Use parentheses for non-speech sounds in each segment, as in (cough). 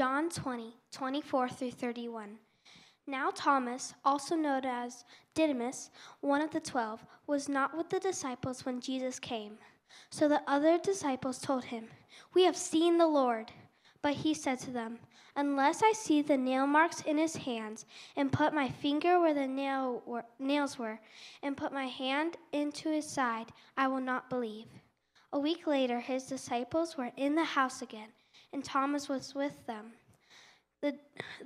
John 20, 24 through 31. Now Thomas, also known as Didymus, one of the twelve, was not with the disciples when Jesus came. So the other disciples told him, We have seen the Lord. But he said to them, Unless I see the nail marks in his hands, and put my finger where the nail were, nails were, and put my hand into his side, I will not believe. A week later, his disciples were in the house again, and Thomas was with them. The,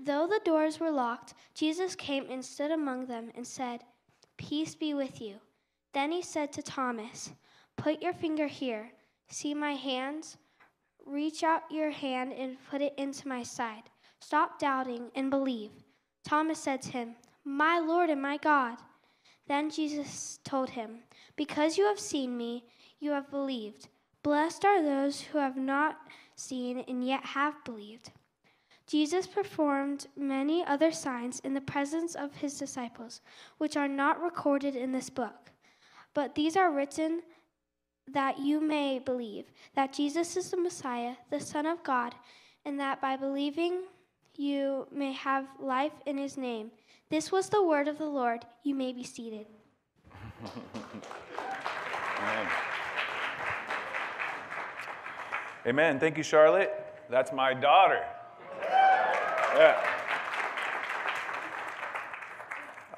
though the doors were locked, Jesus came and stood among them and said, Peace be with you. Then he said to Thomas, Put your finger here. See my hands? Reach out your hand and put it into my side. Stop doubting and believe. Thomas said to him, My Lord and my God. Then Jesus told him, Because you have seen me, you have believed. Blessed are those who have not seen and yet have believed. Jesus performed many other signs in the presence of his disciples, which are not recorded in this book. But these are written that you may believe that Jesus is the Messiah, the Son of God, and that by believing you may have life in his name. This was the word of the Lord. You may be seated. (laughs) Amen. Thank you, Charlotte. That's my daughter. Yeah.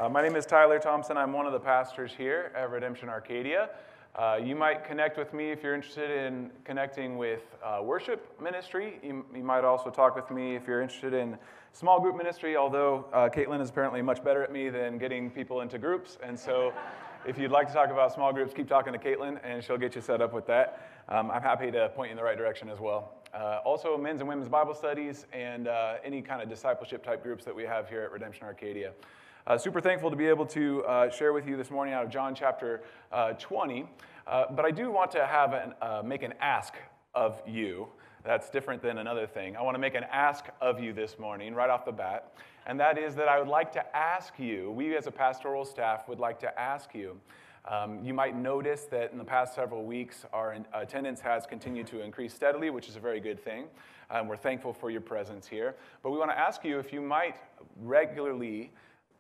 Uh, my name is Tyler Thompson. I'm one of the pastors here at Redemption Arcadia. Uh, you might connect with me if you're interested in connecting with uh, worship ministry. You, you, might also talk with me if you're interested in small group ministry, although uh, Caitlin is apparently much better at me than getting people into groups. And so if you'd like to talk about small groups, keep talking to Caitlin, and she'll get you set up with that. Um, I'm happy to point you in the right direction as well. Uh, also, men's and women's Bible studies and uh, any kind of discipleship type groups that we have here at Redemption Arcadia. Uh, super thankful to be able to uh, share with you this morning out of John chapter uh, 20. Uh, but I do want to have an, make an ask of you. That's different than another thing. I want to make an ask of you this morning, right off the bat. And that is that I would like to ask you, we as a pastoral staff would like to ask you. Um, you might notice that in the past several weeks, our attendance has continued to increase steadily, which is a very good thing. Um, we're thankful for your presence here. But we want to ask you if you might regularly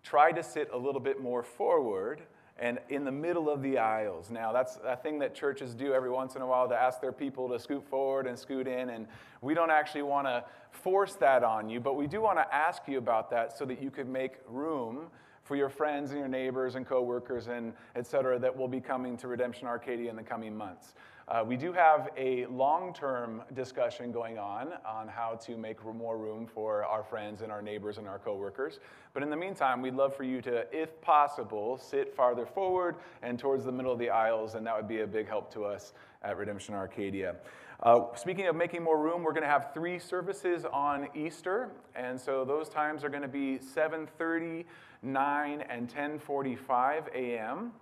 try to sit a little bit more forward and in the middle of the aisles. Now, that's a thing that churches do every once in a while to ask their people to scoot forward and scoot in, and we don't actually want to force that on you, but we do want to ask you about that so that you could make room for your friends and your neighbors and coworkers and et cetera that will be coming to Redemption Arcadia in the coming months. Uh, we do have a long term discussion going on on how to make more room for our friends and our neighbors and our coworkers. But in the meantime, we'd love for you to, if possible, sit farther forward and towards the middle of the aisles, and that would be a big help to us at Redemption Arcadia. Uh, speaking of making more room, we're going to have three services on Easter, and so those times are going to be 7:30, 9, and 10:45 a.m.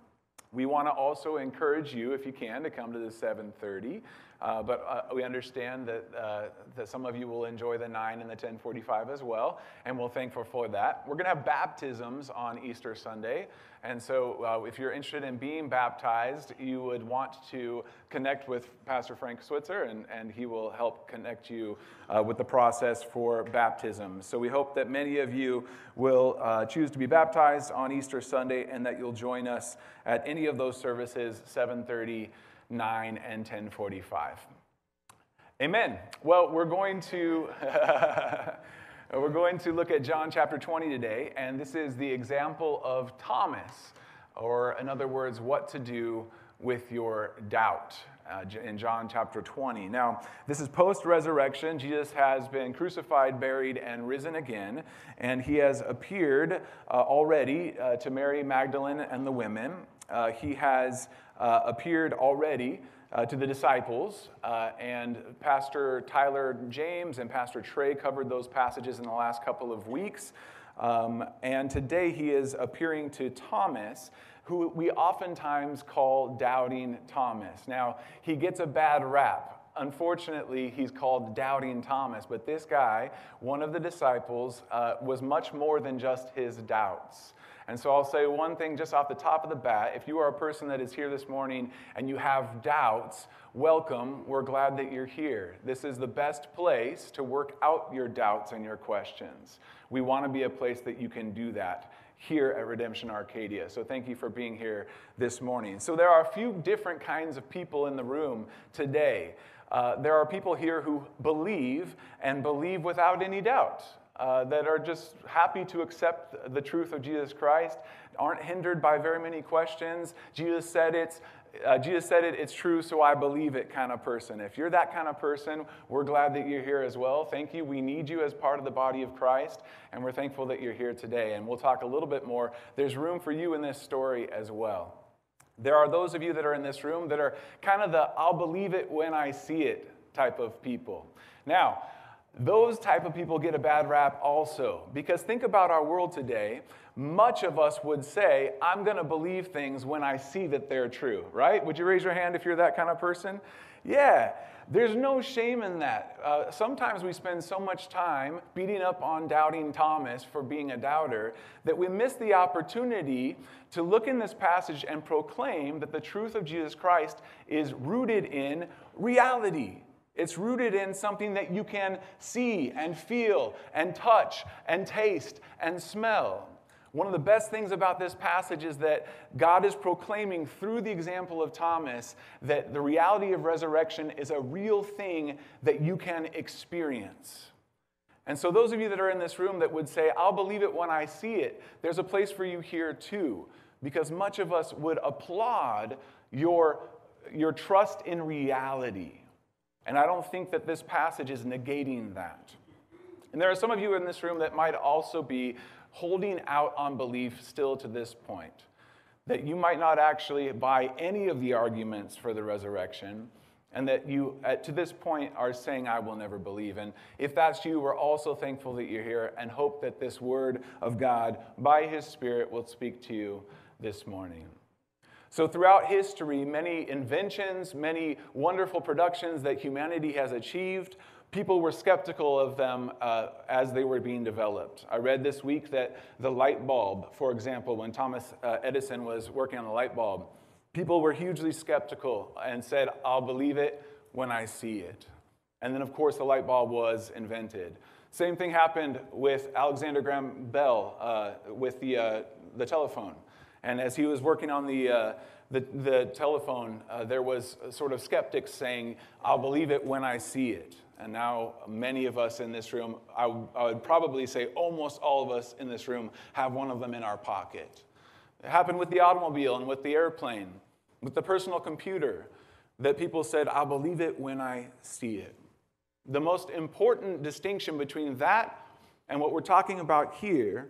We want to also encourage you, if you can, to come to the 7:30. Uh, but uh, we understand that, uh, that some of you will enjoy the 9 and the 1045 as well, and we're thankful for that. We're going to have baptisms on Easter Sunday. And so, uh, if you're interested in being baptized, you would want to connect with Pastor Frank Switzer, and, and he will help connect you uh, with the process for baptism. So, we hope that many of you will uh, choose to be baptized on Easter Sunday and that you'll join us at any of those services, 730. 9, and 1045. Amen. Well, we're going to (laughs) we're going to look at John chapter 20 today, and this is the example of Thomas, or in other words, what to do with your doubt. Uh, in John chapter 20. Now, this is post resurrection. Jesus has been crucified, buried, and risen again, and he has appeared uh, already uh, to Mary Magdalene and the women. Uh, he has uh, appeared already uh, to the disciples, uh, and Pastor Tyler James and Pastor Trey covered those passages in the last couple of weeks. Um, and today he is appearing to Thomas, who we oftentimes call doubting Thomas. Now, he gets a bad rap unfortunately, he's called Doubting Thomas. But this guy, one of the disciples, uh, was much more than just his doubts. And so I'll say one thing just off the top of the bat. If you are a person that is here this morning and you have doubts, welcome. We're glad that you're here. This is the best place to work out your doubts and your questions. We want to be a place that you can do that here at Redemption Arcadia. So thank you for being here this morning. So there are a few different kinds of people in the room today. Uh, there are people here who believe and believe without any doubt uh, that are just happy to accept the truth of Jesus Christ, aren't hindered by very many questions. Jesus said it's uh, Jesus said it, it's true, so I believe it kind of person. If you're that kind of person, we're glad that you're here as well. Thank you. We need you as part of the body of Christ, and we're thankful that you're here today. And we'll talk a little bit more. There's room for you in this story as well. There are those of you that are in this room that are kind of the I'll believe it when I see it type of people. Now, those type of people get a bad rap also. Because think about our world today much of us would say i'm going to believe things when i see that they're true right? Would you raise your hand if you're that kind of person? Yeah. There's no shame in that. Uh, sometimes we spend so much time beating up on doubting thomas for being a doubter that we miss the opportunity to look in this passage and proclaim that the truth of jesus christ is rooted in reality it's rooted in something that you can see and feel and touch and taste and smell. One of the best things about this passage is that God is proclaiming through the example of Thomas that the reality of resurrection is a real thing that you can experience. And so, those of you that are in this room that would say, I'll believe it when I see it, there's a place for you here too, because much of us would applaud your, your trust in reality. And I don't think that this passage is negating that. And there are some of you in this room that might also be holding out on belief still to this point. That you might not actually buy any of the arguments for the resurrection, and that you, at, to this point, are saying, I will never believe. And if that's you, we're also thankful that you're here and hope that this word of God, by His Spirit, will speak to you this morning. So, throughout history, many inventions, many wonderful productions that humanity has achieved, people were skeptical of them uh, as they were being developed. I read this week that the light bulb, for example, when Thomas uh, Edison was working on the light bulb, people were hugely skeptical and said, I'll believe it when I see it. And then, of course, the light bulb was invented. Same thing happened with Alexander Graham Bell uh, with the, uh, the telephone. And as he was working on the, uh, the, the, telephone, uh, there was sort of skeptics saying, I'll believe it when I see it. And now many of us in this room, I, w- I would probably say almost all of us in this room have one of them in our pocket. It happened with the automobile and with the airplane, with the personal computer, that people said, I'll believe it when I see it. The most important distinction between that and what we're talking about here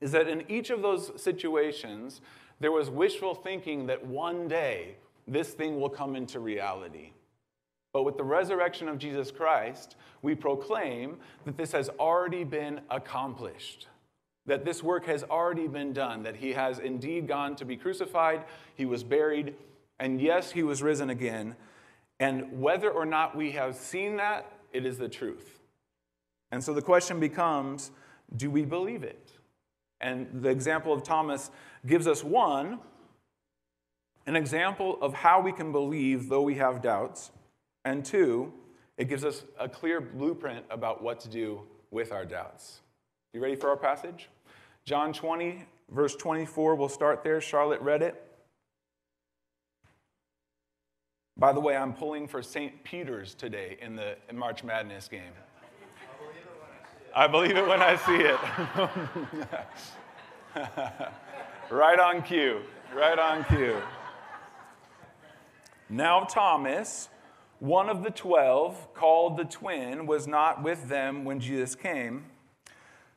is that in each of those situations, there was wishful thinking that one day this thing will come into reality. But with the resurrection of Jesus Christ, we proclaim that this has already been accomplished, that this work has already been done, that he has indeed gone to be crucified, he was buried, and yes, he was risen again. And whether or not we have seen that, it is the truth. And so the question becomes do we believe it? And the example of Thomas gives us one, an example of how we can believe though we have doubts. And two, it gives us a clear blueprint about what to do with our doubts. You ready for our passage? John 20, verse 24, we'll start there. Charlotte read it. By the way, I'm pulling for St. Peter's today in the March Madness game. I believe it when I see it. (laughs) right on cue. Right on cue. Now, Thomas, one of the twelve, called the twin, was not with them when Jesus came.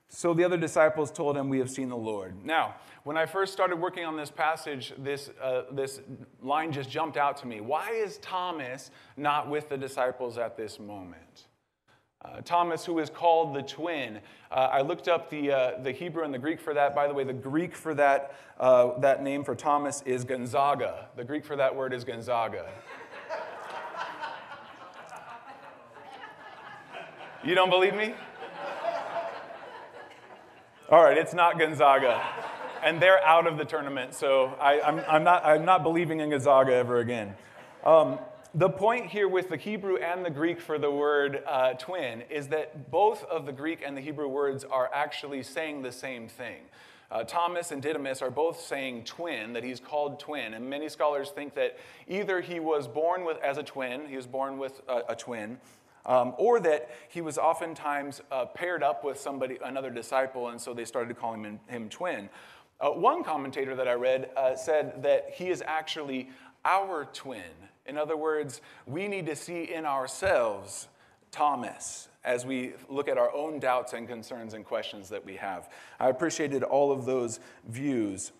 So the other disciples told him, We have seen the Lord. Now, when I first started working on this passage, this, uh, this line just jumped out to me. Why is Thomas not with the disciples at this moment? Uh, Thomas, who is called the twin. Uh, I looked up the, uh, the Hebrew and the Greek for that. By the way, the Greek for that, uh, that name for Thomas is Gonzaga. The Greek for that word is Gonzaga. You don't believe me? All right, it's not Gonzaga. And they're out of the tournament, so I, am I'm, I'm, not, I'm not believing in Gonzaga ever again. Um, the point here with the Hebrew and the Greek for the word uh, twin is that both of the Greek and the Hebrew words are actually saying the same thing. Uh, Thomas and Didymus are both saying twin, that he's called twin. And many scholars think that either he was born with, as a twin, he was born with a, a twin, um, or that he was oftentimes uh, paired up with somebody, another disciple, and so they started calling him, him twin. Uh, one commentator that I read uh, said that he is actually our twin. In other words, we need to see in ourselves Thomas as we look at our own doubts and concerns and questions that we have. I appreciated all of those views.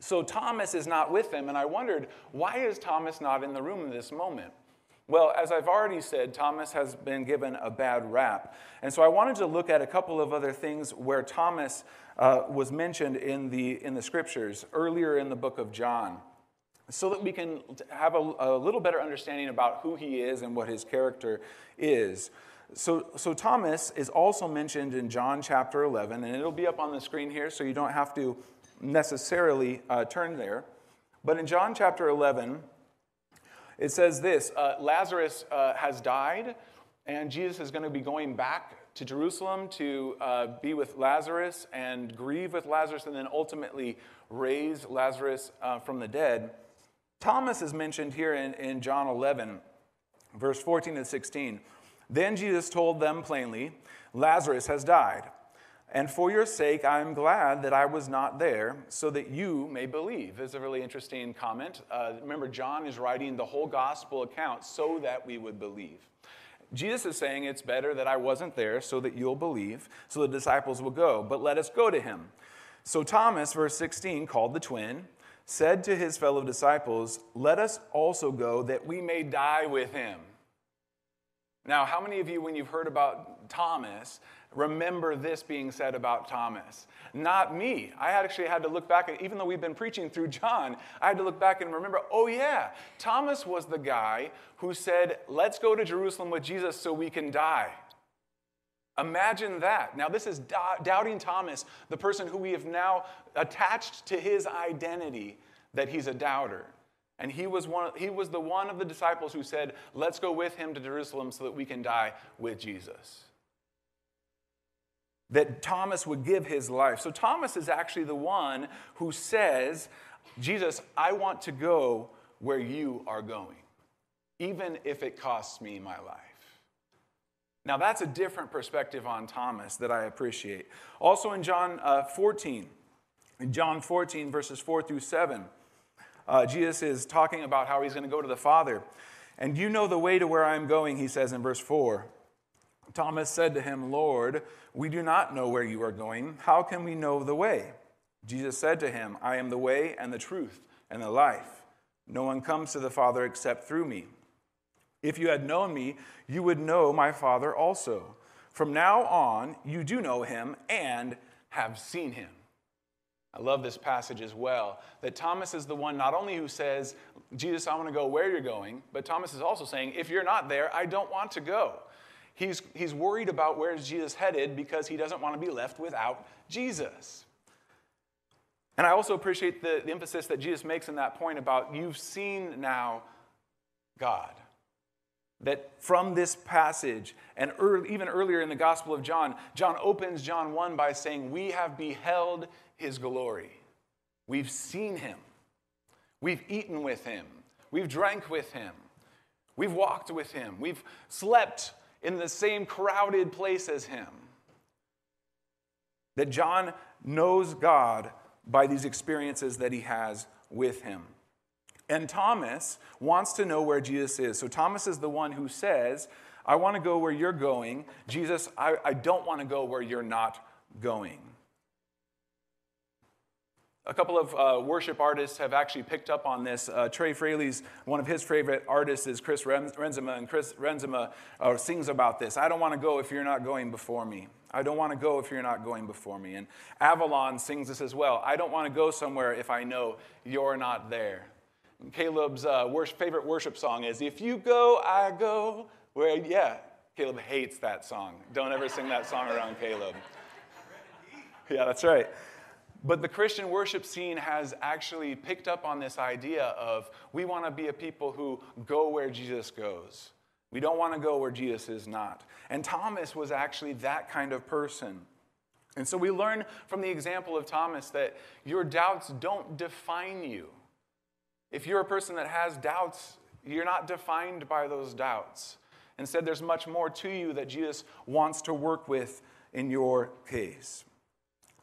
So Thomas is not with them, and I wondered, why is Thomas not in the room in this moment? Well, as I've already said, Thomas has been given a bad rap. And so I wanted to look at a couple of other things where Thomas uh, was mentioned in the, in the scriptures earlier in the book of John so that we can have a, a, little better understanding about who he is and what his character is. So, so Thomas is also mentioned in John chapter 11, and it'll be up on the screen here, so you don't have to necessarily uh, turn there. But in John chapter 11, it says this uh, Lazarus uh, has died, and Jesus is going to be going back to Jerusalem to uh, be with Lazarus and grieve with Lazarus, and then ultimately raise Lazarus uh, from the dead. Thomas is mentioned here in, in John 11, verse 14 and 16. Then Jesus told them plainly, Lazarus has died. And for your sake, I am glad that I was not there, so that you may believe. Is a really interesting comment. Uh, remember, John is writing the whole gospel account so that we would believe. Jesus is saying it's better that I wasn't there so that you'll believe, so the disciples will go. But let us go to him. So Thomas, verse 16, called the twin, said to his fellow disciples, Let us also go that we may die with him. Now, how many of you, when you've heard about Thomas, remember this being said about Thomas? Not me. I actually had to look back, even though we've been preaching through John, I had to look back and remember, oh, yeah, Thomas was the guy who said, Let's go to Jerusalem with Jesus so we can die. Imagine that. Now, this is doubting Thomas, the person who we have now attached to his identity that he's a doubter. And he was, one, he was the one of the disciples who said, Let's go with him to Jerusalem so that we can die with Jesus. That Thomas would give his life. So, Thomas is actually the one who says, Jesus, I want to go where you are going, even if it costs me my life. Now, that's a different perspective on Thomas that I appreciate. Also in John uh, 14, in John 14, verses 4 through 7, uh, Jesus is talking about how he's going to go to the Father. And you know the way to where I'm going, he says in verse 4. Thomas said to him, Lord, we do not know where you are going. How can we know the way? Jesus said to him, I am the way and the truth and the life. No one comes to the Father except through me. If you had known me, you would know my Father also. From now on, you do know him and have seen him. I love this passage as well. That Thomas is the one not only who says, Jesus, I want to go where you're going, but Thomas is also saying, if you're not there, I don't want to go. He's, he's worried about where Jesus headed because he doesn't want to be left without Jesus. And I also appreciate the, the emphasis that Jesus makes in that point about you've seen now God that from this passage, and early, even earlier in the Gospel of John, John opens John 1 by saying, We have beheld his glory. We've seen him. We've eaten with him. We've drank with him. We've walked with him. We've slept in the same crowded place as him. That John knows God by these experiences that he has with him. And Thomas wants to know where Jesus is. So Thomas is the one who says, I want to go where you're going. Jesus, I, I don't want to go where you're not going. A couple of uh, worship artists have actually picked up on this. Uh, Trey Fraley's, one of his favorite artists is Chris Renzema, and Chris Renzema uh, sings about this. I don't want to go if you're not going before me. I don't want to go if you're not going before me. And Avalon sings this as well. I don't want to go somewhere if I know you're not there. Caleb's uh, favorite worship song is If You Go, I Go. Where, yeah, Caleb hates that song. Don't ever sing that song around Caleb. Yeah, that's right. But the Christian worship scene has actually picked up on this idea of we want to be a people who go where Jesus goes. We don't want to go where Jesus is not. And Thomas was actually that kind of person. And so we learn from the example of Thomas that your doubts don't define you. If you're a person that has doubts, you're not defined by those doubts. Instead, there's much more to you that Jesus wants to work with in your case.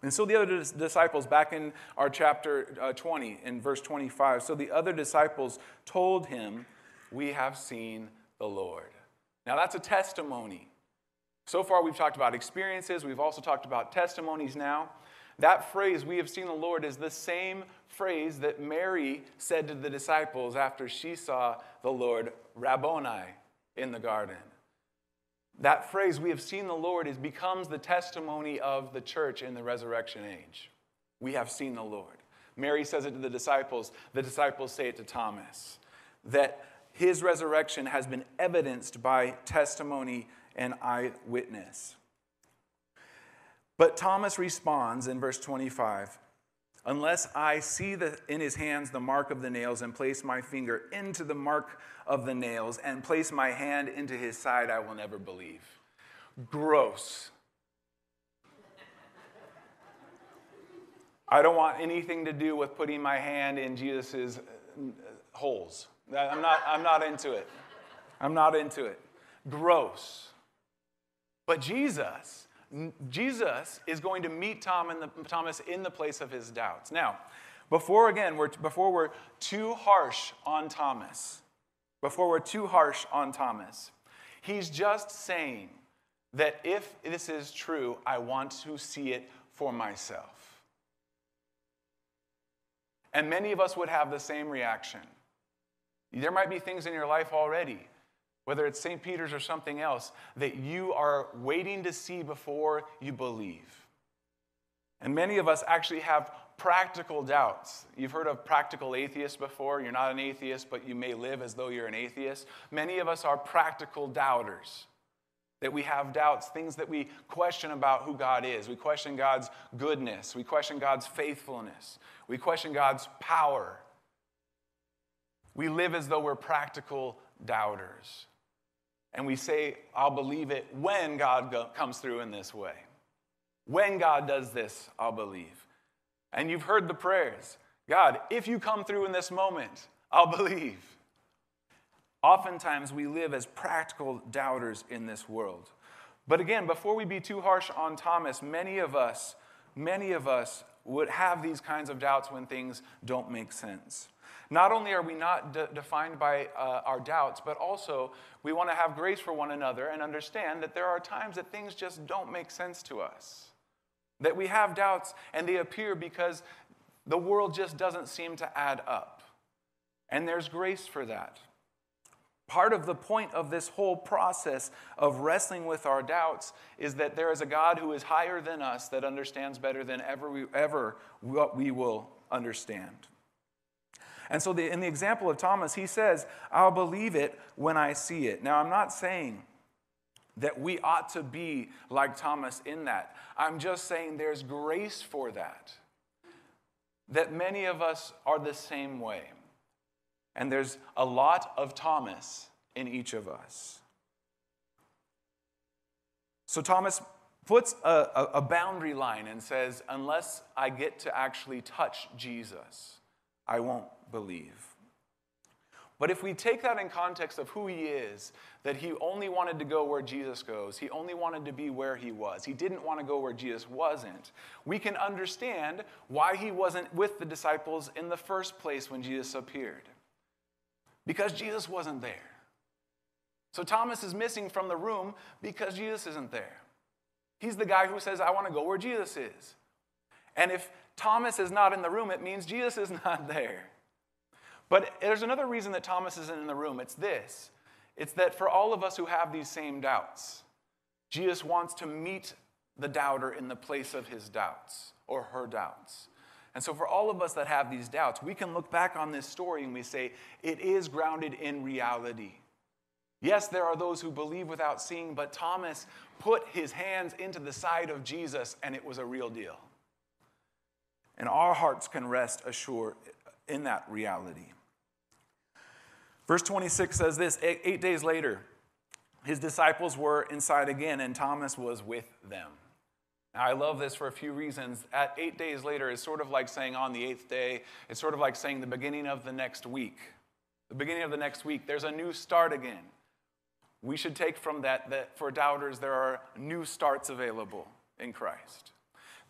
And so the other disciples, back in our chapter uh, 20, in verse 25, so the other disciples told him, We have seen the Lord. Now that's a testimony. So far, we've talked about experiences, we've also talked about testimonies now. That phrase, we have seen the Lord, is the same phrase that Mary said to the disciples after she saw the Lord, Rabboni, in the garden. That phrase, we have seen the Lord, is, becomes the testimony of the church in the resurrection age. We have seen the Lord. Mary says it to the disciples, the disciples say it to Thomas. That his resurrection has been evidenced by testimony and eyewitness. But Thomas responds in verse 25 Unless I see the, in his hands the mark of the nails and place my finger into the mark of the nails and place my hand into his side, I will never believe. Gross. I don't want anything to do with putting my hand in Jesus' uh, holes. I'm not, I'm not into it. I'm not into it. Gross. But Jesus, Jesus is going to meet Tom in the, Thomas in the place of his doubts. Now, before again, we're, before we're too harsh on Thomas, before we're too harsh on Thomas, he's just saying that if this is true, I want to see it for myself. And many of us would have the same reaction. There might be things in your life already, whether it's St. Peter's or something else, that you are waiting to see before you believe. And many of us actually have practical doubts. You've heard of practical atheists before. You're not an atheist, but you may live as though you're an atheist. Many of us are practical doubters. That we have doubts, things that we question about who God is. We question God's goodness. We question God's faithfulness. We question God's power. We live as though we're practical doubters. And we say, I'll believe it when God go- comes through in this way. When God does this, I'll believe. And you've heard the prayers God, if you come through in this moment, I'll believe. Oftentimes, we live as practical doubters in this world. But again, before we be too harsh on Thomas, many of us, many of us would have these kinds of doubts when things don't make sense. Not only are we not de- defined by uh, our doubts, but also we want to have grace for one another and understand that there are times that things just don't make sense to us. That we have doubts and they appear because the world just doesn't seem to add up. And there's grace for that. Part of the point of this whole process of wrestling with our doubts is that there is a God who is higher than us that understands better than ever we, ever what we will understand. And so, the, in the example of Thomas, he says, I'll believe it when I see it. Now, I'm not saying that we ought to be like Thomas in that. I'm just saying there's grace for that. That many of us are the same way. And there's a lot of Thomas in each of us. So Thomas puts a, a, boundary line and says, unless I get to actually touch Jesus, I won't believe. But if we take that in context of who he is, that he only wanted to go where Jesus goes, he only wanted to be where he was, he didn't want to go where Jesus wasn't, we can understand why he wasn't with the disciples in the first place when Jesus appeared. Because Jesus wasn't there. So Thomas is missing from the room because Jesus isn't there. He's the guy who says, I want to go where Jesus is. And if Thomas is not in the room, it means Jesus is (laughs) not there. But there's another reason that Thomas isn't in the room. It's this it's that for all of us who have these same doubts, Jesus wants to meet the doubter in the place of his doubts or her doubts. And so, for all of us that have these doubts, we can look back on this story and we say, it is grounded in reality. Yes, there are those who believe without seeing, but Thomas put his hands into the side of Jesus and it was a real deal. And our hearts can rest assured in that reality. Verse 26 says this Eight days later, his disciples were inside again, and Thomas was with them. Now, I love this for a few reasons. At eight days later is sort of like saying on the eighth day, it's sort of like saying the beginning of the next week. The beginning of the next week, there's a new start again. We should take from that that for doubters, there are new starts available in Christ.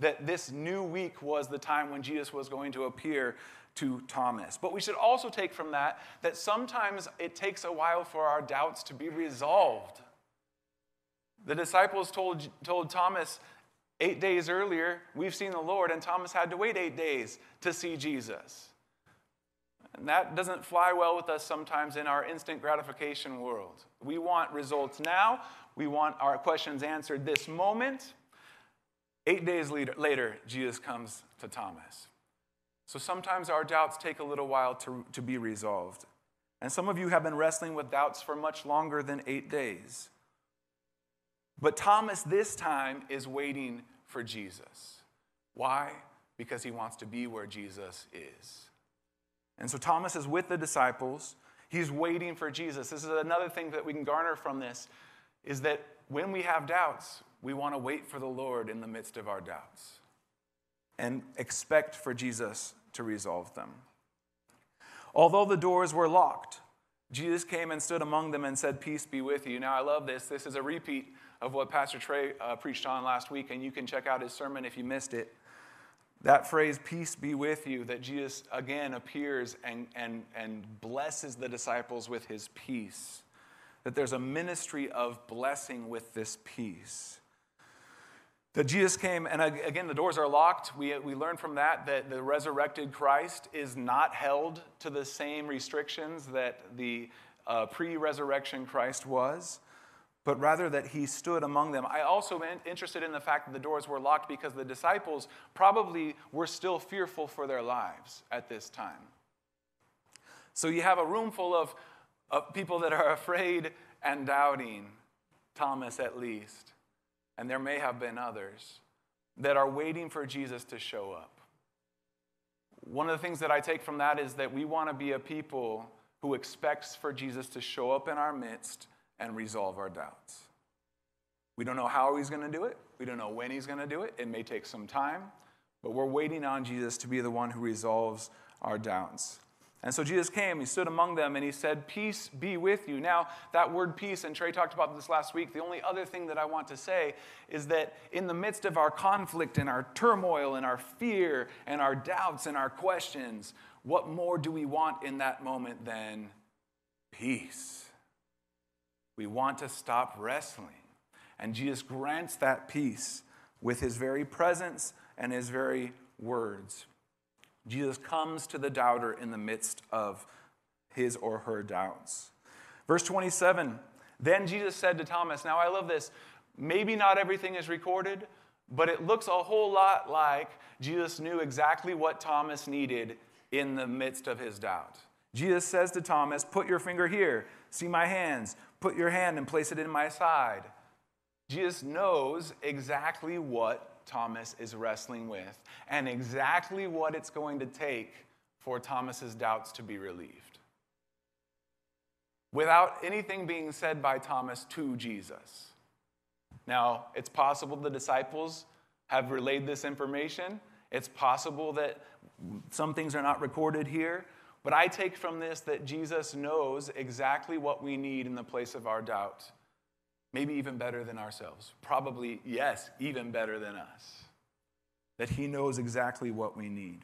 That this new week was the time when Jesus was going to appear to Thomas. But we should also take from that that sometimes it takes a while for our doubts to be resolved. The disciples told, told Thomas eight days earlier, We've seen the Lord, and Thomas had to wait eight days to see Jesus. And that doesn't fly well with us sometimes in our instant gratification world. We want results now, we want our questions answered this moment. Eight days later, later Jesus comes to Thomas. So sometimes our doubts take a little while to, to be resolved. And some of you have been wrestling with doubts for much longer than eight days. But Thomas, this time, is waiting for Jesus. Why? Because he wants to be where Jesus is. And so Thomas is with the disciples. He's waiting for Jesus. This is another thing that we can garner from this is that when we have doubts, we want to wait for the Lord in the midst of our doubts and expect for Jesus to resolve them. Although the doors were locked, Jesus came and stood among them and said, Peace be with you. Now, I love this. This is a repeat of what Pastor Trey uh, preached on last week, and you can check out his sermon if you missed it. That phrase, peace be with you, that Jesus again appears and, and, and blesses the disciples with his peace. That there's a ministry of blessing with this peace that Jesus came, and again, the doors are locked. We, we learn from that that the resurrected Christ is not held to the same restrictions that the uh, pre resurrection Christ was, but rather that he stood among them. I also am interested in the fact that the doors were locked because the disciples probably were still fearful for their lives at this time. So you have a room full of, of people that are afraid and doubting, Thomas at least and there may have been others, that are waiting for Jesus to show up. One of the things that I take from that is that we want to be a people who expects for Jesus to show up in our midst and resolve our doubts. We don't know how he's going to do it. We don't know when he's going to do it. It may take some time, but we're waiting on Jesus to be the one who resolves our doubts. And so Jesus came, he stood among them, and he said, Peace be with you. Now, that word peace, and Trey talked about this last week, the only other thing that I want to say is that in the midst of our conflict and our turmoil and our fear and our doubts and our questions, what more do we want in that moment than peace? We want to stop wrestling. And Jesus grants that peace with his very presence and his very words. Jesus comes to the doubter in the midst of his or her doubts. Verse 27 Then Jesus said to Thomas, Now I love this. Maybe not everything is recorded, but it looks a whole lot like Jesus knew exactly what Thomas needed in the midst of his doubt. Jesus says to Thomas, Put your finger here, see my hands, put your hand and place it in my side. Jesus knows exactly what Thomas is wrestling with and exactly what it's going to take for Thomas's doubts to be relieved. Without anything being said by Thomas to Jesus. Now, it's possible the disciples have relayed this information. It's possible that some things are not recorded here. But I take from this that Jesus knows exactly what we need in the place of our doubt. Maybe even better than ourselves. Probably, yes, even better than us. That he knows exactly what we need.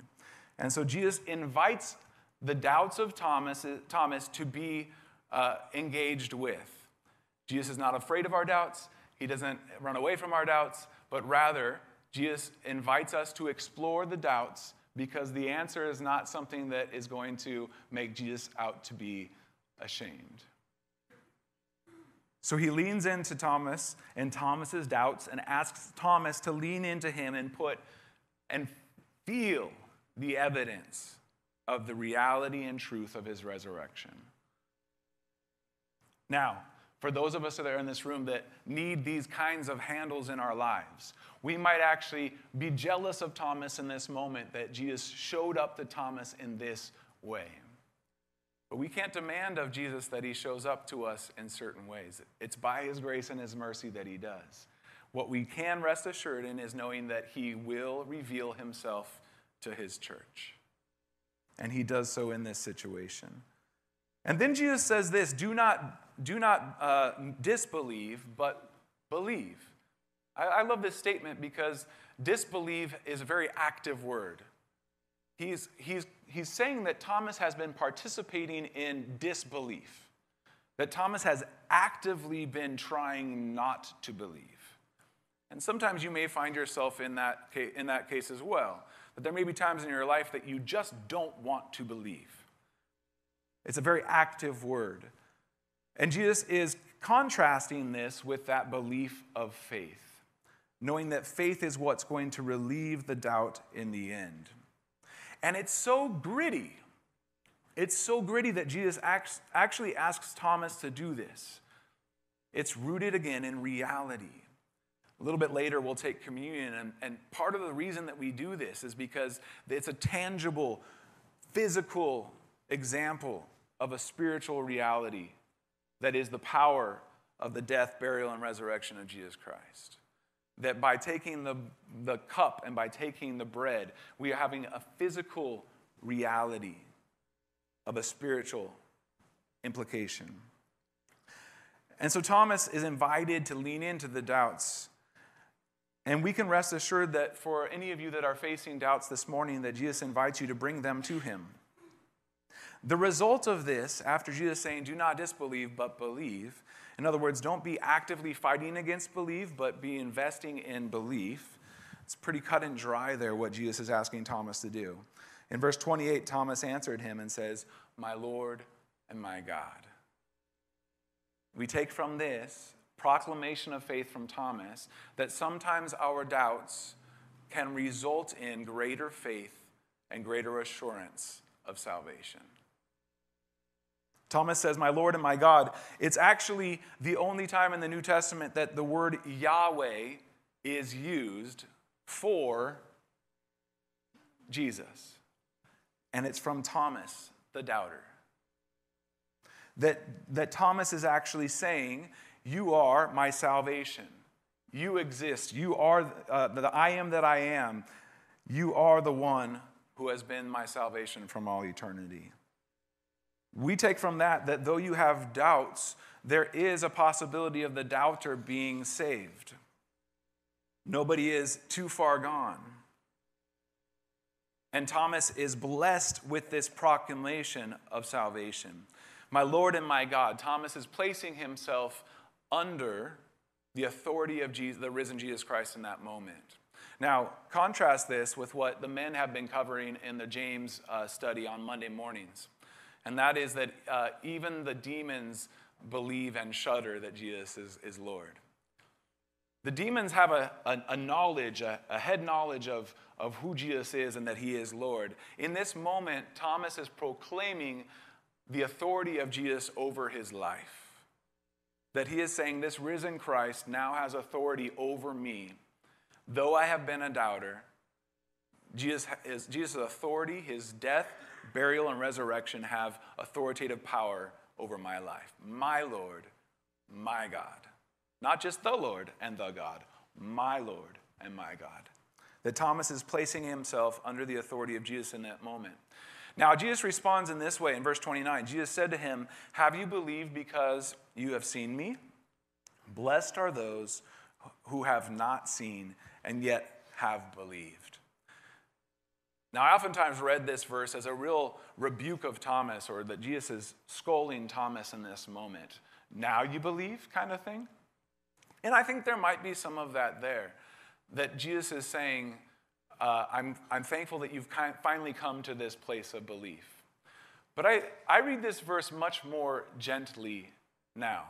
And so Jesus invites the doubts of Thomas, Thomas to be uh, engaged with. Jesus is not afraid of our doubts, he doesn't run away from our doubts, but rather, Jesus invites us to explore the doubts because the answer is not something that is going to make Jesus out to be ashamed. So he leans into Thomas and Thomas's doubts and asks Thomas to lean into him and put and feel the evidence of the reality and truth of his resurrection. Now, for those of us that are in this room that need these kinds of handles in our lives. We might actually be jealous of Thomas in this moment that Jesus showed up to Thomas in this way. But we can't demand of Jesus that he shows up to us in certain ways. It's by his grace and his mercy that he does. What we can rest assured in is knowing that he will reveal himself to his church. And he does so in this situation. And then Jesus says this do not, do not uh, disbelieve, but believe. I, I love this statement because disbelieve is a very active word. He's, he's, he's saying that Thomas has been participating in disbelief, that Thomas has actively been trying not to believe. And sometimes you may find yourself in that, in that case as well. That there may be times in your life that you just don't want to believe. It's a very active word. And Jesus is contrasting this with that belief of faith, knowing that faith is what's going to relieve the doubt in the end. And it's so gritty. It's so gritty that Jesus actually asks Thomas to do this. It's rooted again in reality. A little bit later, we'll take communion. And, and part of the reason that we do this is because it's a tangible, physical example of a spiritual reality that is the power of the death, burial, and resurrection of Jesus Christ. That by taking the, the cup and by taking the bread, we are having a physical reality of a spiritual implication. And so Thomas is invited to lean into the doubts. And we can rest assured that for any of you that are facing doubts this morning, that Jesus invites you to bring them to him. The result of this, after Jesus saying, Do not disbelieve, but believe, in other words, don't be actively fighting against belief, but be investing in belief. It's pretty cut and dry there what Jesus is asking Thomas to do. In verse 28, Thomas answered him and says, My Lord and my God. We take from this proclamation of faith from Thomas that sometimes our doubts can result in greater faith and greater assurance of salvation. Thomas says, My Lord and my God. It's actually the only time in the New Testament that the word Yahweh is used for Jesus. And it's from Thomas, the doubter. That, that Thomas is actually saying, You are my salvation. You exist. You are uh, the I am that I am. You are the one who has been my salvation from all eternity. We take from that that though you have doubts, there is a possibility of the doubter being saved. Nobody is too far gone. And Thomas is blessed with this proclamation of salvation. My Lord and my God, Thomas is placing himself under the authority of Jesus, the risen Jesus Christ in that moment. Now, contrast this with what the men have been covering in the James uh, study on Monday mornings and that is that uh, even the demons believe and shudder that Jesus is, is Lord. The demons have a, a, a knowledge, a, a, head knowledge of, of who Jesus is and that he is Lord. In this moment, Thomas is proclaiming the authority of Jesus over his life. That he is saying, This risen Christ now has authority over me. Though I have been a doubter, Jesus, Jesus' authority, his death, burial, and resurrection have authoritative power over my life. My Lord, my God. Not just the Lord and the God, my Lord and my God. That Thomas is placing himself under the authority of Jesus in that moment. Now, Jesus responds in this way in verse 29. Jesus said to him, Have you believed because you have seen me? Blessed are those who have not seen and yet have believed. Now, I oftentimes read this verse as a real rebuke of Thomas, or that Jesus is scolding Thomas in this moment. Now you believe, kind of thing. And I think there might be some of that there. That Jesus is saying, uh, I'm, I'm thankful that you've finally come to this place of belief. But I, I read this verse much more gently now.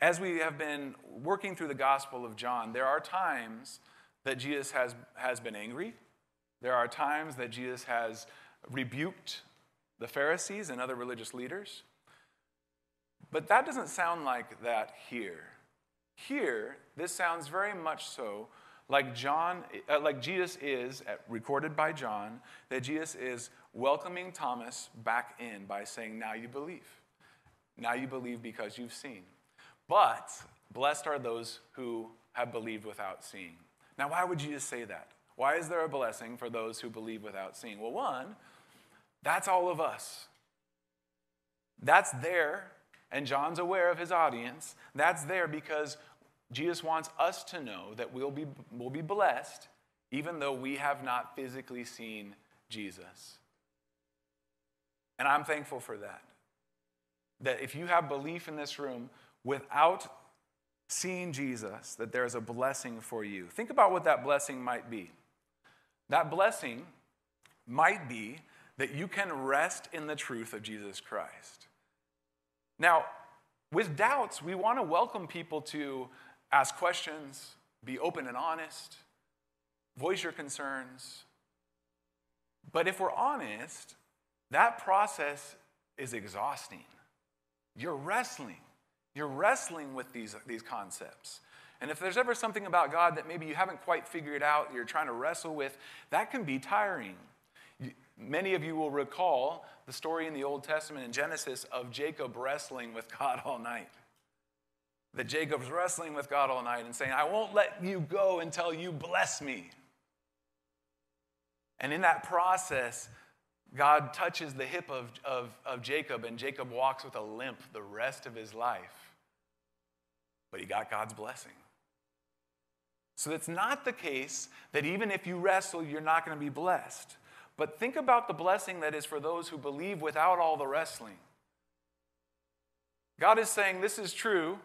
As we have been working through the Gospel of John, there are times that Jesus has, has been angry. There are times that Jesus has rebuked the Pharisees and other religious leaders. But that doesn't sound like that here. Here, this sounds very much so like John, uh, like Jesus is, uh, recorded by John, that Jesus is welcoming Thomas back in by saying, Now you believe. Now you believe because you've seen. But blessed are those who have believed without seeing. Now, why would Jesus say that? Why is there a blessing for those who believe without seeing? Well, one, that's all of us. That's there, and John's aware of his audience. That's there because Jesus wants us to know that we'll be, we'll be blessed even though we have not physically seen Jesus. And I'm thankful for that. That if you have belief in this room without seeing Jesus, that there's a blessing for you. Think about what that blessing might be. That blessing might be that you can rest in the truth of Jesus Christ. Now, with doubts, we want to welcome people to ask questions, be open and honest, voice your concerns. But if we're honest, that process is exhausting. You're wrestling. You're wrestling with these, these concepts. And if there's ever something about God that maybe you haven't quite figured out, you're trying to wrestle with, that can be tiring. Many of you will recall the story in the Old Testament in Genesis of Jacob wrestling with God all night that Jacob's wrestling with God all night and saying, I won't let you go until you bless me. And in that process, God touches the hip of, of, of Jacob, and Jacob walks with a limp the rest of his life. But he got God's blessing. So it's not the case that even if you wrestle, you're not going to be blessed. But think about the blessing that is for those who believe without all the wrestling. God is saying, This is true,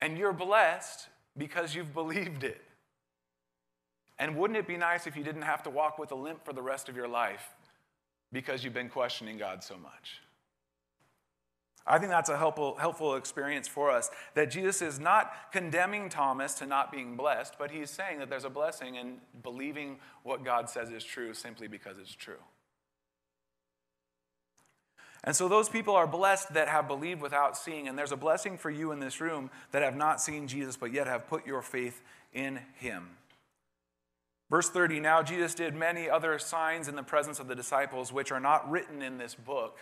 and you're blessed because you've believed it. And wouldn't it be nice if you didn't have to walk with a limp for the rest of your life because you've been questioning God so much? I think that's a helpful, helpful experience for us that Jesus is not condemning Thomas to not being blessed, but he's saying that there's a blessing in believing what God says is true simply because it's true. And so those people are blessed that have believed without seeing. And there's a blessing for you in this room that have not seen Jesus, but yet have put your faith in him. Verse 30 Now Jesus did many other signs in the presence of the disciples, which are not written in this book.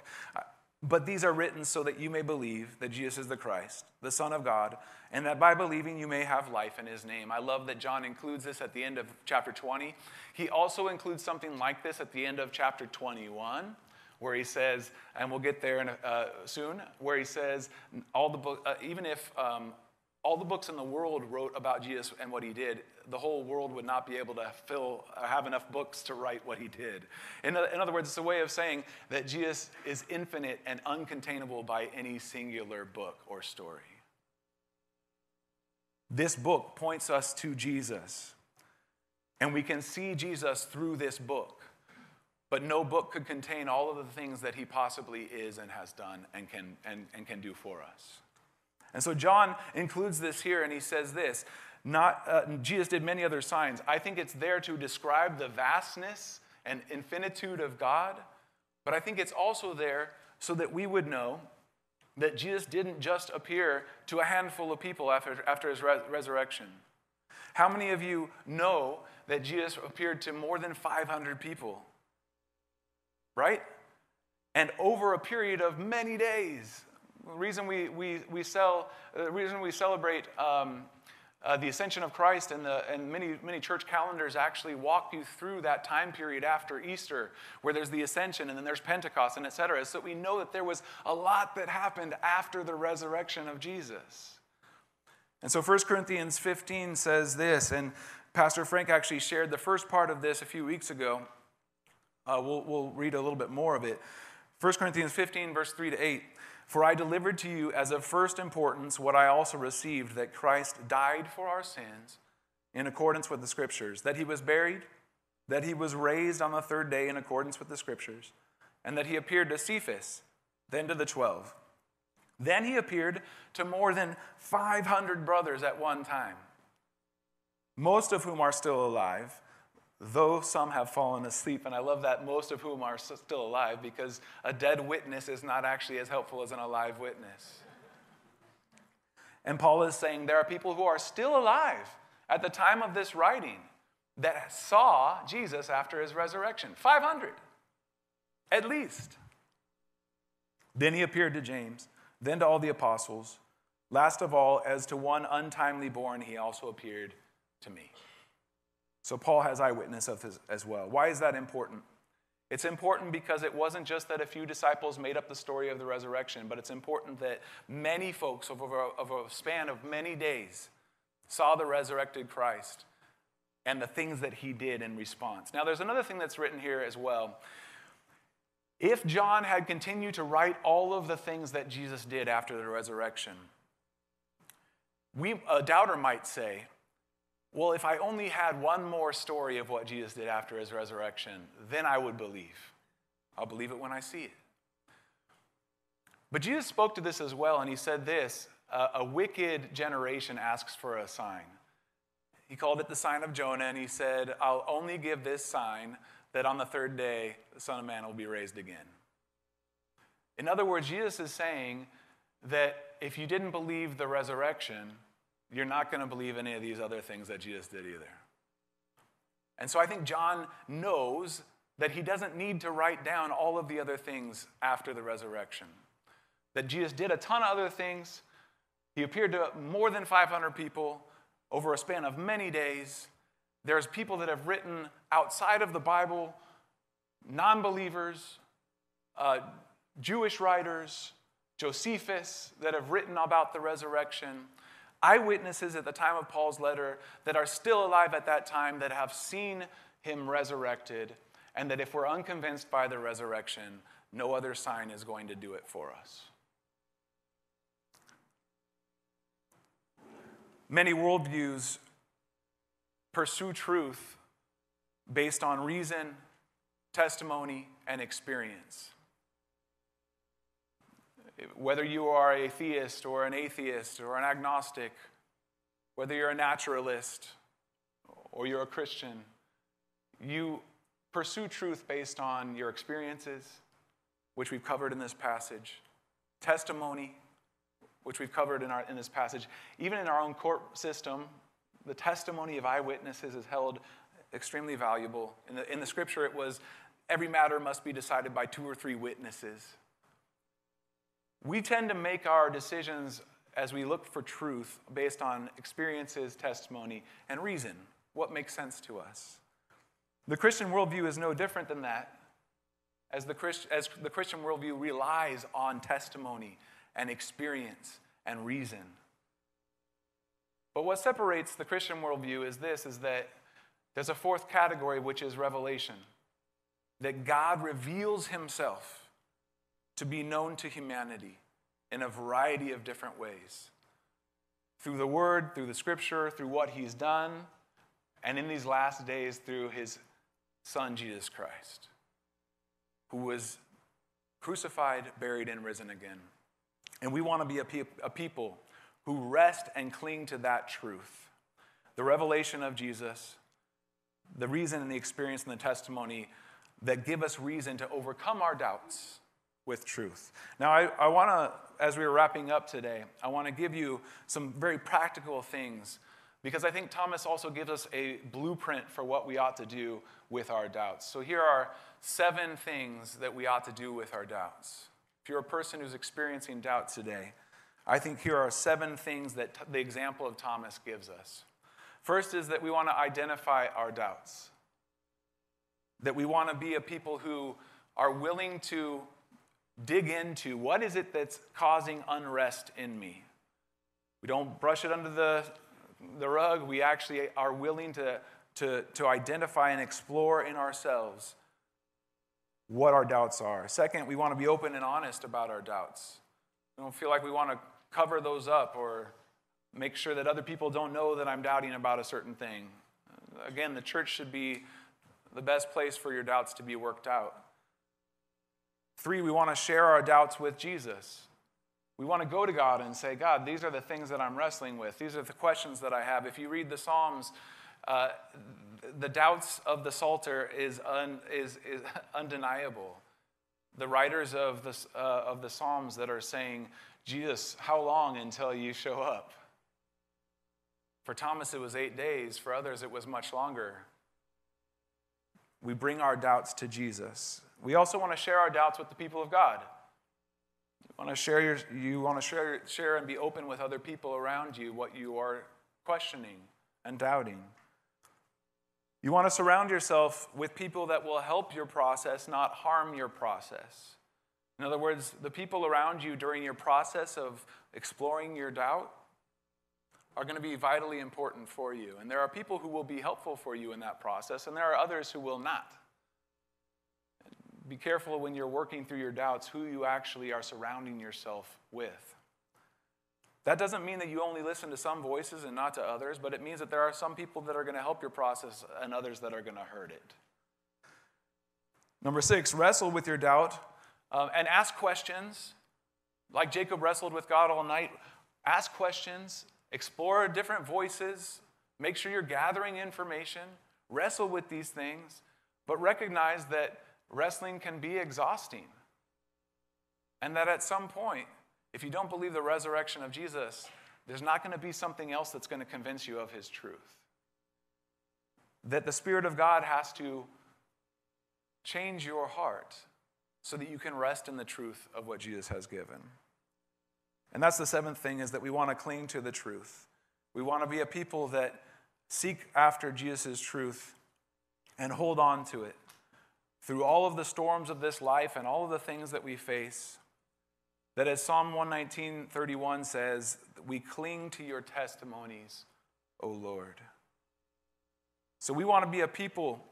But these are written so that you may believe that Jesus is the Christ, the Son of God, and that by believing you may have life in his name. I love that John includes this at the end of chapter 20. He also includes something like this at the end of chapter 21 where he says, and we'll get there a, uh, soon, where he says, all the book, uh, even if um, all the books in the world wrote about Jesus and what he did, the whole world would not be able to fill, uh, have enough books to write what he did. In, in other words, it's a way of saying that Jesus is infinite and uncontainable by any singular book or story. This book points us to Jesus, and we can see Jesus through this book. But no book could contain all of the things that he possibly is and has done and can, and, and can do for us. And so John includes this here and he says this not, uh, Jesus did many other signs. I think it's there to describe the vastness and infinitude of God, but I think it's also there so that we would know that Jesus didn't just appear to a handful of people after, after his res- resurrection. How many of you know that Jesus appeared to more than 500 people? right? And over a period of many days. The reason we, we, we, sell, the reason we celebrate um, uh, the ascension of Christ and, the, and many, many church calendars actually walk you through that time period after Easter, where there's the ascension and then there's Pentecost and et cetera, so we know that there was a lot that happened after the resurrection of Jesus. And so 1 Corinthians 15 says this, and Pastor Frank actually shared the first part of this a few weeks ago. Uh, we'll, we'll read a little bit more of it. 1 Corinthians 15, verse 3 to 8. For I delivered to you as of first importance what I also received that Christ died for our sins in accordance with the Scriptures, that he was buried, that he was raised on the third day in accordance with the Scriptures, and that he appeared to Cephas, then to the twelve. Then he appeared to more than 500 brothers at one time, most of whom are still alive though some have fallen asleep. And I love that most of whom are still alive because a dead witness is not actually as helpful as an alive witness. And Paul is saying there are people who are still alive at the time of this writing that saw Jesus after his resurrection 500 at least. Then he appeared to James, then to all the apostles. Last of all, as to one untimely born, he also appeared to me. So Paul has eyewitness of this as well. Why is that important? It's important because it wasn't just that a few disciples made up the story of the resurrection, but it's important that many folks over, over a span of many days saw the resurrected Christ and the things that he did in response. Now, there's another thing that's written here as well. If John had continued to write all of the things that Jesus did after the resurrection, we, a doubter might say, well, if I only had one more story of what Jesus did after his resurrection, then I would believe. I'll believe it when I see it. But Jesus spoke to this as well, and he said this a wicked generation asks for a sign. He called it the sign of Jonah, and he said, I'll only give this sign that on the third day the Son of Man will be raised again. In other words, Jesus is saying that if you didn't believe the resurrection, you're not going to believe any of these other things that Jesus did either. And so I think John knows that he doesn't need to write down all of the other things after the resurrection. That Jesus did a ton of other things. He appeared to more than 500 people over a span of many days. There's people that have written outside of the Bible, non believers, uh, Jewish writers, Josephus, that have written about the resurrection. Eyewitnesses at the time of Paul's letter that are still alive at that time that have seen him resurrected, and that if we're unconvinced by the resurrection, no other sign is going to do it for us. Many worldviews pursue truth based on reason, testimony, and experience. Whether you are a theist or an atheist or an agnostic, whether you're a naturalist or you're a Christian, you pursue truth based on your experiences, which we've covered in this passage, testimony, which we've covered in, our, in this passage. Even in our own court system, the testimony of eyewitnesses is held extremely valuable. In the, in the scripture, it was every matter must be decided by two or three witnesses. We tend to make our decisions as we look for truth based on experiences, testimony, and reason. What makes sense to us? The Christian worldview is no different than that, as the, Christ, as the Christian worldview relies on testimony and experience and reason. But what separates the Christian worldview is this is that there's a fourth category, which is revelation. That God reveals himself to be known to humanity in a variety of different ways through the word, through the scripture, through what he's done, and in these last days through his son, Jesus Christ, who was crucified, buried, and risen again. And we want to be a, pe- a people who rest and cling to that truth. The revelation of Jesus, the reason and the experience and the testimony that give us reason to overcome our doubts with truth. Now, I, I want to, as we are wrapping up today, I want to give you some very practical things because I think Thomas also gives us a blueprint for what we ought to do with our doubts. So here are seven things that we ought to do with our doubts. If you're a person who's experiencing doubt today, I think here are seven things that t- the example of Thomas gives us. First is that we want to identify our doubts, that we want to be a people who are willing to dig into what is it that's causing unrest in me. We don't brush it under the, the rug, we actually are willing to, to, to identify and explore in ourselves what our doubts are. Second, we want to be open and honest about our doubts. We don't feel like we want to cover those up or make sure that other people don't know that I'm doubting about a certain thing. Again, the church should be the best place for your doubts to be worked out. Three, we want to share our doubts with Jesus. We want to go to God and say, God, these are the things that I'm wrestling with. These are the questions that I have. If you read the Psalms, uh, the doubts of the Psalter is, un, is, is undeniable. The writers of the, uh, of the Psalms that are saying, Jesus, how long until you show up? For Thomas, it was eight days. For others, it was much longer. We bring our doubts to Jesus. We also want to share our doubts with the people of God. You want to share, your, you want to share, share and be open with other people around you what you are questioning and doubting. You want to surround yourself with people that will help your process, not harm your process. In other words, the people around you during your process of exploring your doubt are going to be vitally important for you. And there are people who will be helpful for you in that process, and there are others who will not. Be careful when you're working through your doubts who you actually are surrounding yourself with. That doesn't mean that you only listen to some voices and not to others, but it means that there are some people that are going to help your process and others that are going to hurt it. Number six, wrestle with your doubt um, and ask questions. Like Jacob wrestled with God all night, ask questions, explore different voices, make sure you're gathering information, wrestle with these things, but recognize that wrestling can be exhausting. And that at some point, if you don't believe the resurrection of Jesus, there's not going to be something else that's going to convince you of his truth. That the Spirit of God has to change your heart so that you can rest in the truth of what Jesus has given. And that's the seventh thing is that we want to cling to the truth. We want to be a people that seek after Jesus' truth and hold on to it through all of the storms of this life and all of the things that we face. That as Psalm 119:31 says, we cling to your testimonies, O Lord. So we want to be a people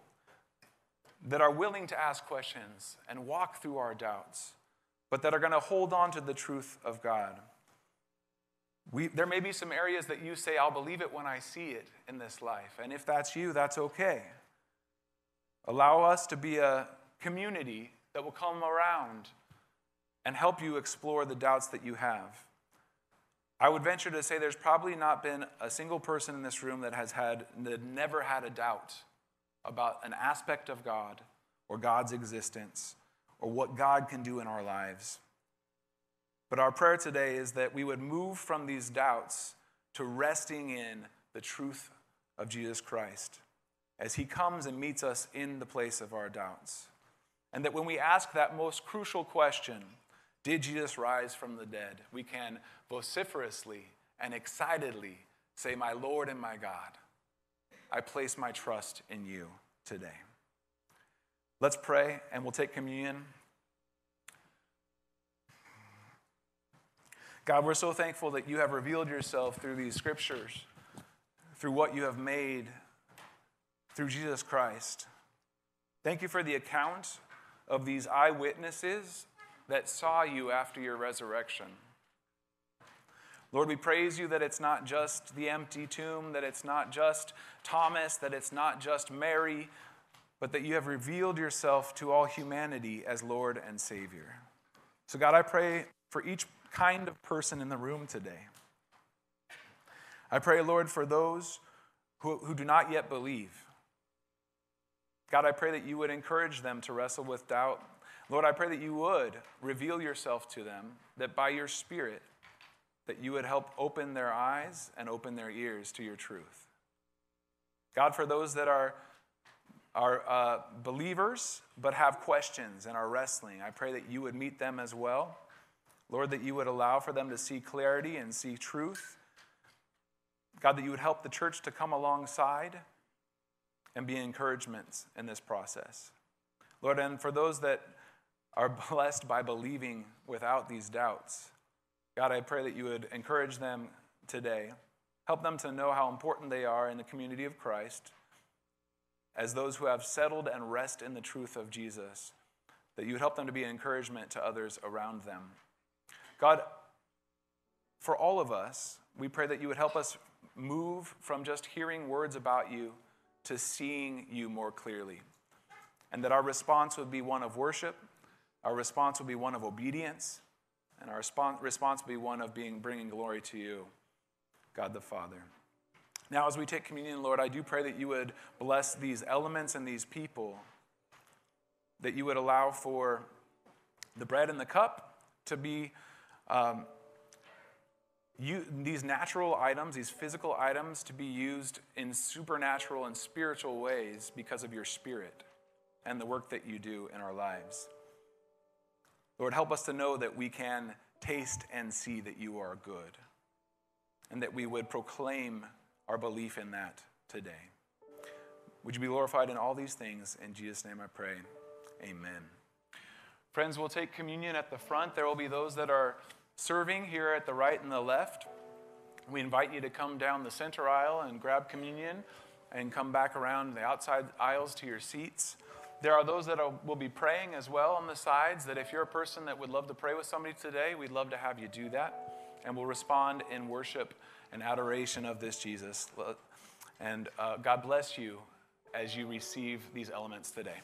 that are willing to ask questions and walk through our doubts, but that are going to hold on to the truth of God. We, there may be some areas that you say, I'll believe it when I see it in this life. And if that's you, that's okay. Allow us to be a community that will come around and help you explore the doubts that you have. I would venture to say there's probably not been a single person in this room that has had that never had a doubt about an aspect of God or God's existence or what God can do in our lives. But our prayer today is that we would move from these doubts to resting in the truth of Jesus Christ as he comes and meets us in the place of our doubts. And that when we ask that most crucial question, did Jesus rise from the dead? We can vociferously and excitedly say, My Lord and my God. I place my trust in you today. Let's pray and we'll take communion. God, we're so thankful that you have revealed yourself through these scriptures, through what you have made through Jesus Christ. Thank you for the account of these eyewitnesses that saw you after your resurrection. Lord, we praise you that it's not just the empty tomb, that it's not just Thomas, that it's not just Mary, but that you have revealed yourself to all humanity as Lord and Savior. So, God, I pray for each kind of person in the room today. I pray, Lord, for those who, who do not yet believe. God, I pray that you would encourage them to wrestle with doubt. Lord, I pray that you would reveal yourself to them, that by your Spirit, that you would help open their eyes and open their ears to your truth. God, for those that are, are uh, believers but have questions and are wrestling, I pray that you would meet them as well. Lord, that you would allow for them to see clarity and see truth. God, that you would help the church to come alongside and be encouragements in this process. Lord, and for those that are (laughs) blessed by believing without these doubts, God, I pray that you would encourage them today. Help them to know how important they are in the community of Christ as those who have settled and rest in the truth of Jesus, that you would help them to be an encouragement to others around them. God, for all of us, we pray that you would help us move from just hearing words about you to seeing you more clearly. And that our response would be one of worship, our response would be one of obedience, and our response would be one of being bringing glory to you, God the Father. Now, as we take communion, Lord, I do pray that you would bless these elements and these people, that you would allow for the bread and the cup to be um, you, these natural items, these physical items, to be used in supernatural and spiritual ways because of your spirit and the work that you do in our lives. Lord, help us to know that we can taste and see that you are good and that we would proclaim our belief in that today. Would you be glorified in all these things? In Jesus' name I pray. Amen. Friends, we'll take communion at the front. There will be those that are serving here at the right and the left. We invite you to come down the center aisle and grab communion and come back around the outside aisles to your seats. There are those that will be praying as well on the sides. That if you're a person that would love to pray with somebody today, we'd love to have you do that. And we'll respond in worship and adoration of this Jesus. And uh, God bless you as you receive these elements today.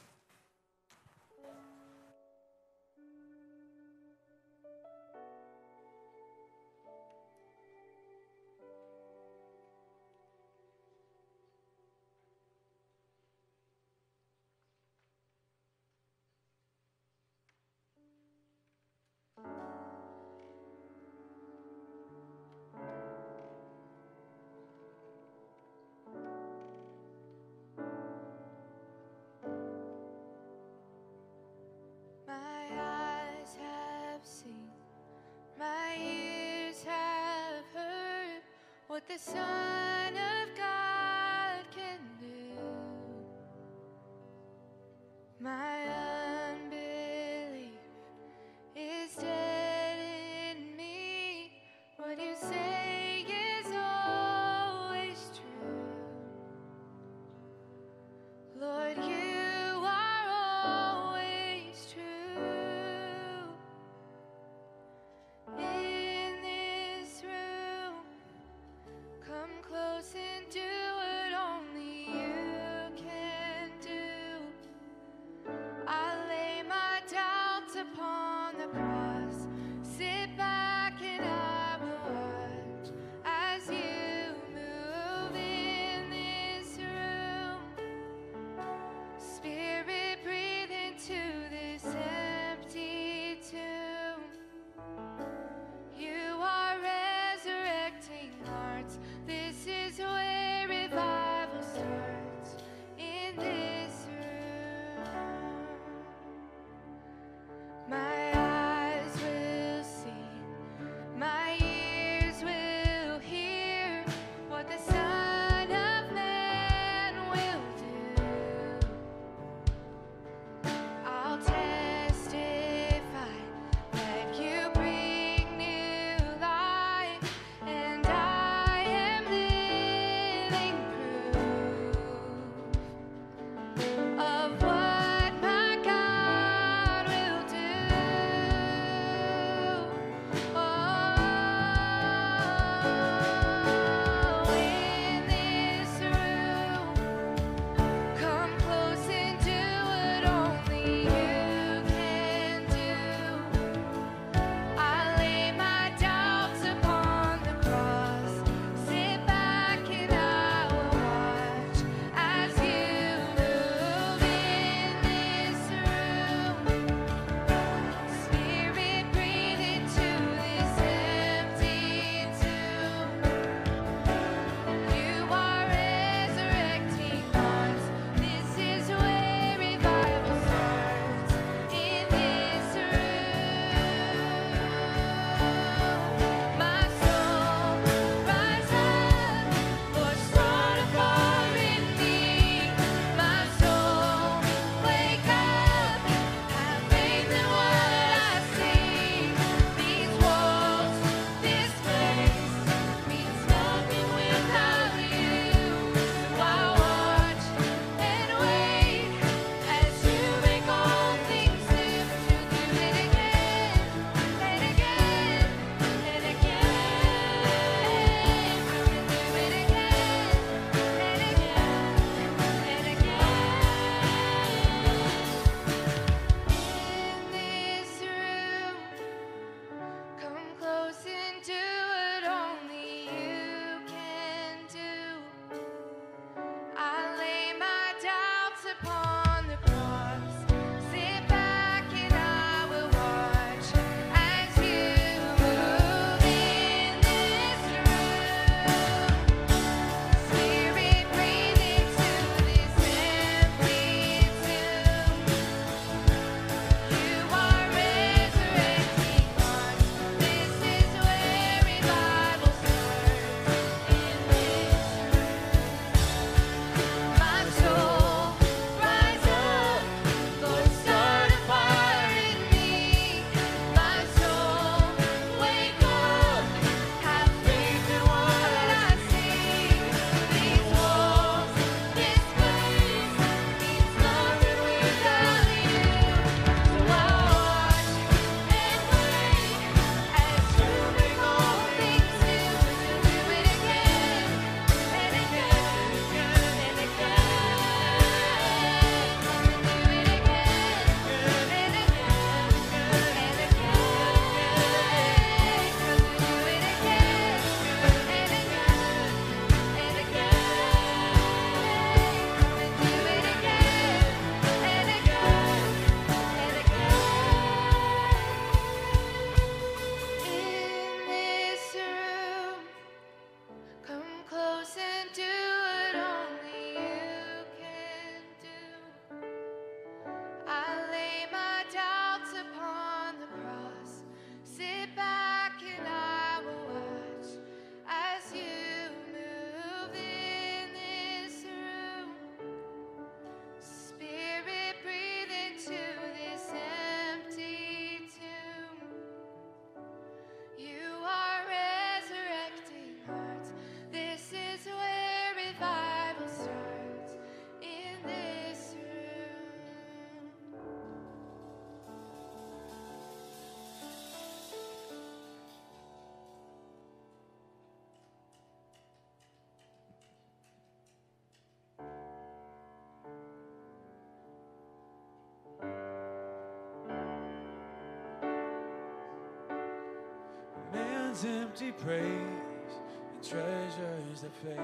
Empty praise and treasures that fade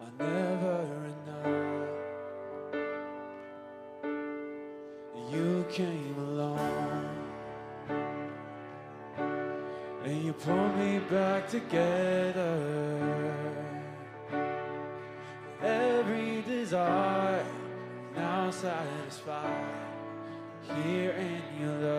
are never enough. You came along and you pulled me back together. Every desire now satisfied here in your love.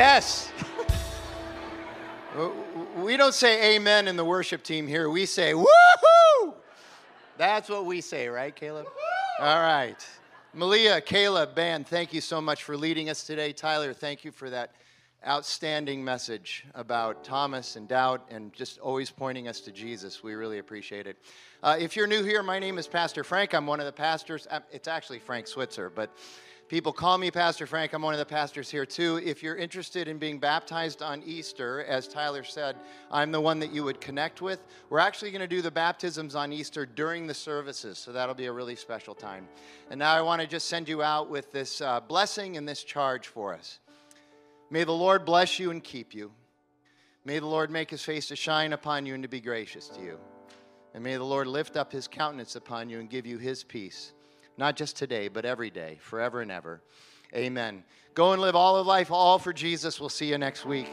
Yes. (laughs) we don't say amen in the worship team here. We say woohoo. That's what we say, right, Caleb? All right. Malia, Caleb, band, thank you so much for leading us today. Tyler, thank you for that outstanding message about Thomas and doubt and just always pointing us to Jesus. We really appreciate it. Uh, if you're new here, my name is Pastor Frank. I'm one of the pastors. Uh, It's actually Frank Switzer, but people call me Pastor Frank. I'm one of the pastors here too. If you're interested in being baptized on Easter, as Tyler said, I'm the one that you would connect with. We're actually going to do the baptisms on Easter during the services, so that'll be a really special time. And now I want to just send you out with this uh, blessing and this charge for us. May the Lord bless you and keep you. May the Lord make his face to shine upon you and to be gracious to you. And may the Lord lift up his countenance upon you and give you his peace, not just today, but every day, forever and ever. Amen. Go and live all of life, all for Jesus. We'll see you next week.